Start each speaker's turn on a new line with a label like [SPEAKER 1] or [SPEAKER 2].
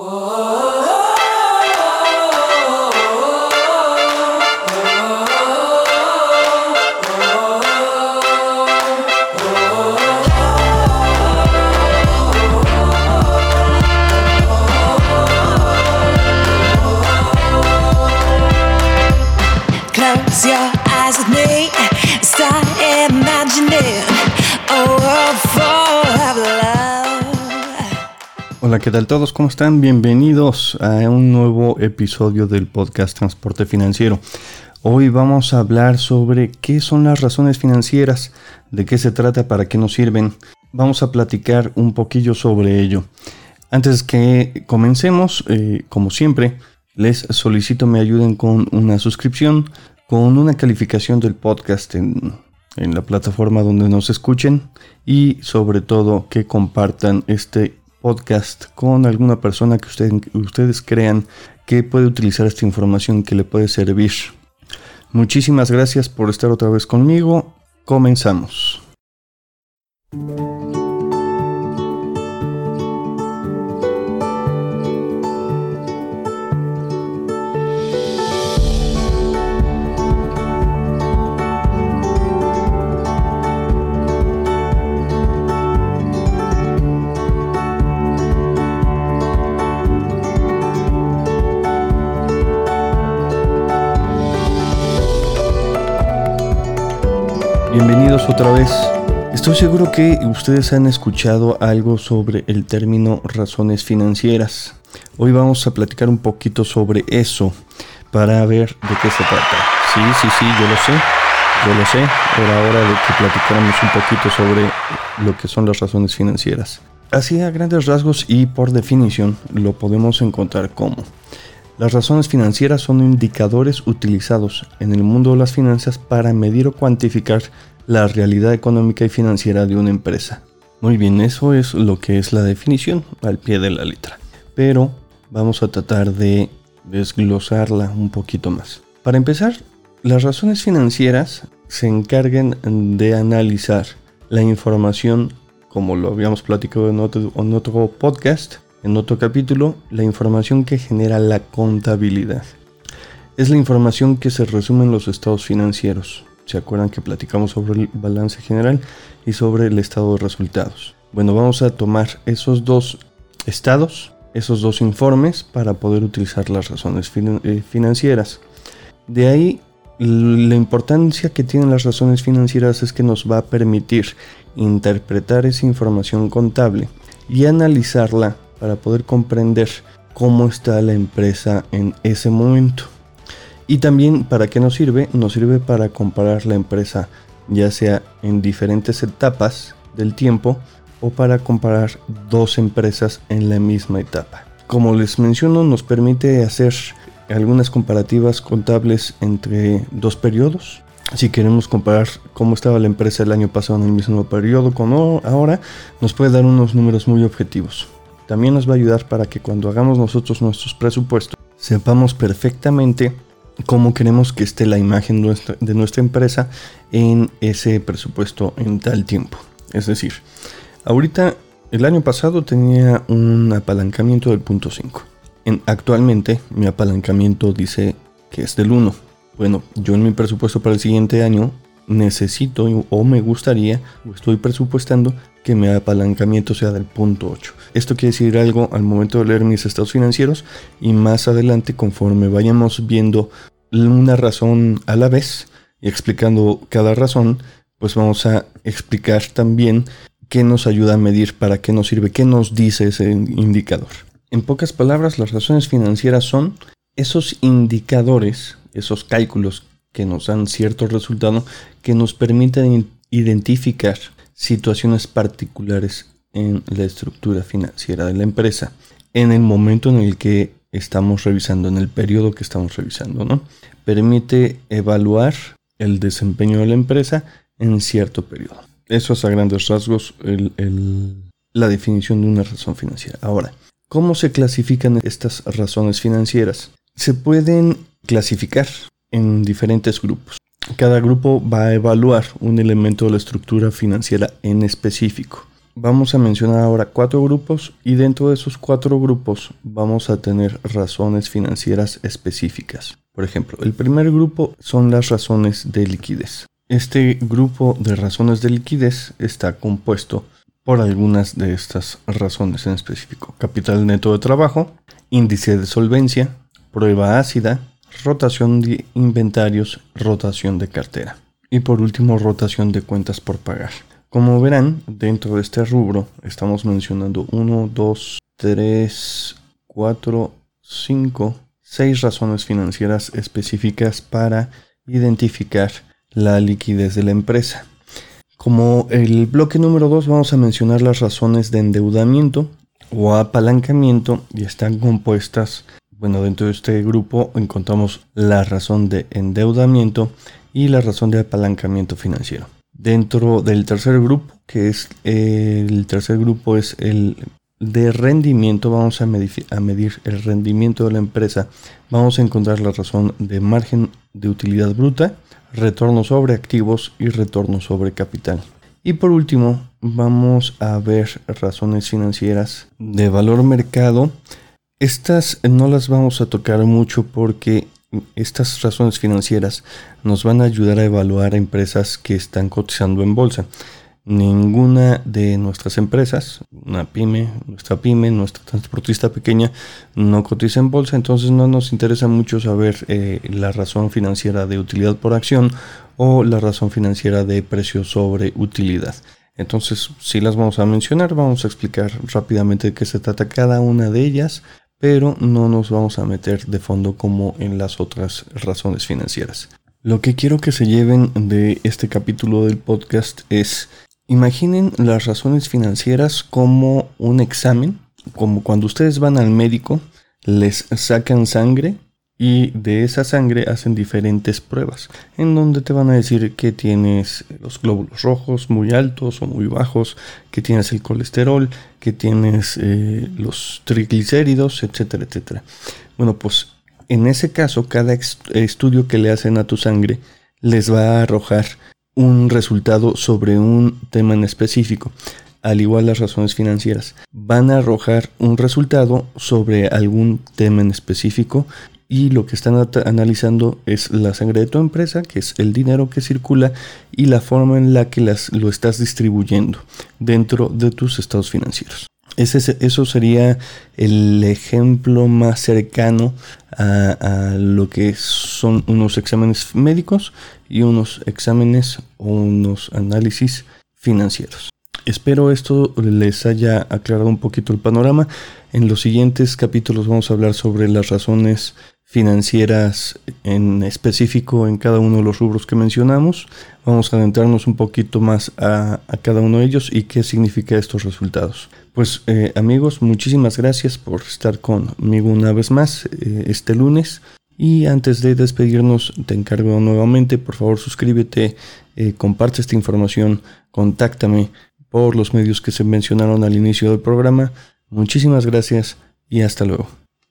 [SPEAKER 1] Oh. Hola, ¿qué tal todos? ¿Cómo están? Bienvenidos a un nuevo episodio del podcast Transporte Financiero. Hoy vamos a hablar sobre qué son las razones financieras, de qué se trata, para qué nos sirven. Vamos a platicar un poquillo sobre ello. Antes que comencemos, eh, como siempre, les solicito me ayuden con una suscripción, con una calificación del podcast en, en la plataforma donde nos escuchen y sobre todo que compartan este podcast con alguna persona que ustedes crean que puede utilizar esta información que le puede servir. Muchísimas gracias por estar otra vez conmigo. Comenzamos. Bienvenidos otra vez. Estoy seguro que ustedes han escuchado algo sobre el término razones financieras. Hoy vamos a platicar un poquito sobre eso para ver de qué se trata. Sí, sí, sí, yo lo sé. Yo lo sé. Era hora de que platicáramos un poquito sobre lo que son las razones financieras. Así a grandes rasgos y por definición lo podemos encontrar como las razones financieras son indicadores utilizados en el mundo de las finanzas para medir o cuantificar la realidad económica y financiera de una empresa. Muy bien, eso es lo que es la definición al pie de la letra. Pero vamos a tratar de desglosarla un poquito más. Para empezar, las razones financieras se encargan de analizar la información, como lo habíamos platicado en otro, en otro podcast, en otro capítulo, la información que genera la contabilidad. Es la información que se resume en los estados financieros. ¿Se acuerdan que platicamos sobre el balance general y sobre el estado de resultados? Bueno, vamos a tomar esos dos estados, esos dos informes para poder utilizar las razones eh, financieras. De ahí, la importancia que tienen las razones financieras es que nos va a permitir interpretar esa información contable y analizarla para poder comprender cómo está la empresa en ese momento. Y también para qué nos sirve? Nos sirve para comparar la empresa ya sea en diferentes etapas del tiempo o para comparar dos empresas en la misma etapa. Como les menciono, nos permite hacer algunas comparativas contables entre dos periodos. Si queremos comparar cómo estaba la empresa el año pasado en el mismo periodo con ahora, nos puede dar unos números muy objetivos también nos va a ayudar para que cuando hagamos nosotros nuestros presupuestos sepamos perfectamente cómo queremos que esté la imagen de nuestra empresa en ese presupuesto en tal tiempo. Es decir, ahorita el año pasado tenía un apalancamiento del punto 5. actualmente mi apalancamiento dice que es del 1. Bueno, yo en mi presupuesto para el siguiente año necesito o me gustaría o estoy presupuestando que mi apalancamiento sea del punto 8. Esto quiere decir algo al momento de leer mis estados financieros y más adelante conforme vayamos viendo una razón a la vez y explicando cada razón, pues vamos a explicar también qué nos ayuda a medir, para qué nos sirve, qué nos dice ese indicador. En pocas palabras, las razones financieras son esos indicadores, esos cálculos que nos dan cierto resultado que nos permiten identificar situaciones particulares en la estructura financiera de la empresa en el momento en el que estamos revisando, en el periodo que estamos revisando, ¿no? Permite evaluar el desempeño de la empresa en cierto periodo. Eso es a grandes rasgos la definición de una razón financiera. Ahora, ¿cómo se clasifican estas razones financieras? Se pueden clasificar en diferentes grupos. Cada grupo va a evaluar un elemento de la estructura financiera en específico. Vamos a mencionar ahora cuatro grupos y dentro de esos cuatro grupos vamos a tener razones financieras específicas. Por ejemplo, el primer grupo son las razones de liquidez. Este grupo de razones de liquidez está compuesto por algunas de estas razones en específico. Capital neto de trabajo, índice de solvencia, prueba ácida, rotación de inventarios, rotación de cartera. Y por último, rotación de cuentas por pagar. Como verán, dentro de este rubro estamos mencionando 1, 2, 3, 4, 5, 6 razones financieras específicas para identificar la liquidez de la empresa. Como el bloque número 2 vamos a mencionar las razones de endeudamiento o apalancamiento y están compuestas, bueno, dentro de este grupo encontramos la razón de endeudamiento y la razón de apalancamiento financiero. Dentro del tercer grupo, que es el tercer grupo es el de rendimiento, vamos a medir, el rendimiento de la empresa, vamos a encontrar la razón de margen de utilidad bruta, retorno sobre activos y retorno sobre capital. Y por último, vamos a ver razones financieras de valor mercado. Estas no las vamos a tocar mucho porque estas razones financieras nos van a ayudar a evaluar a empresas que están cotizando en bolsa. Ninguna de nuestras empresas, una pyme, nuestra pyme, nuestra transportista pequeña, no cotiza en bolsa, entonces no nos interesa mucho saber eh, la razón financiera de utilidad por acción o la razón financiera de precio sobre utilidad. Entonces, si las vamos a mencionar, vamos a explicar rápidamente de qué se trata cada una de ellas, pero no nos vamos a meter de fondo como en las otras razones financieras. Lo que quiero que se lleven de este capítulo del podcast es Imaginen las razones financieras como un examen, como cuando ustedes van al médico, les sacan sangre y de esa sangre hacen diferentes pruebas, en donde te van a decir que tienes los glóbulos rojos muy altos o muy bajos, que tienes el colesterol, que tienes eh, los triglicéridos, etcétera, etcétera. Bueno, pues en ese caso, cada estudio que le hacen a tu sangre les va a arrojar un resultado sobre un tema en específico. Al igual las razones financieras, van a arrojar un resultado sobre algún tema en específico y lo que están analizando es la sangre de tu empresa, que es el dinero que circula y la forma en la que las, lo estás distribuyendo dentro de tus estados financieros. Ese, eso sería el ejemplo más cercano a, lo que son unos exámenes médicos y unos exámenes o unos análisis financieros. Espero esto les haya aclarado un poquito el panorama. En los siguientes capítulos vamos a hablar sobre las razones financieras en específico en cada uno de los rubros que mencionamos. Vamos a adentrarnos un poquito más a, cada uno de ellos y qué significa estos resultados. Pues eh, amigos, muchísimas gracias por estar conmigo una vez más eh, este lunes. Y antes de despedirnos, te encargo nuevamente, por favor suscríbete, eh, comparte esta información, contáctame por los medios que se mencionaron al inicio del programa. Muchísimas gracias y hasta luego.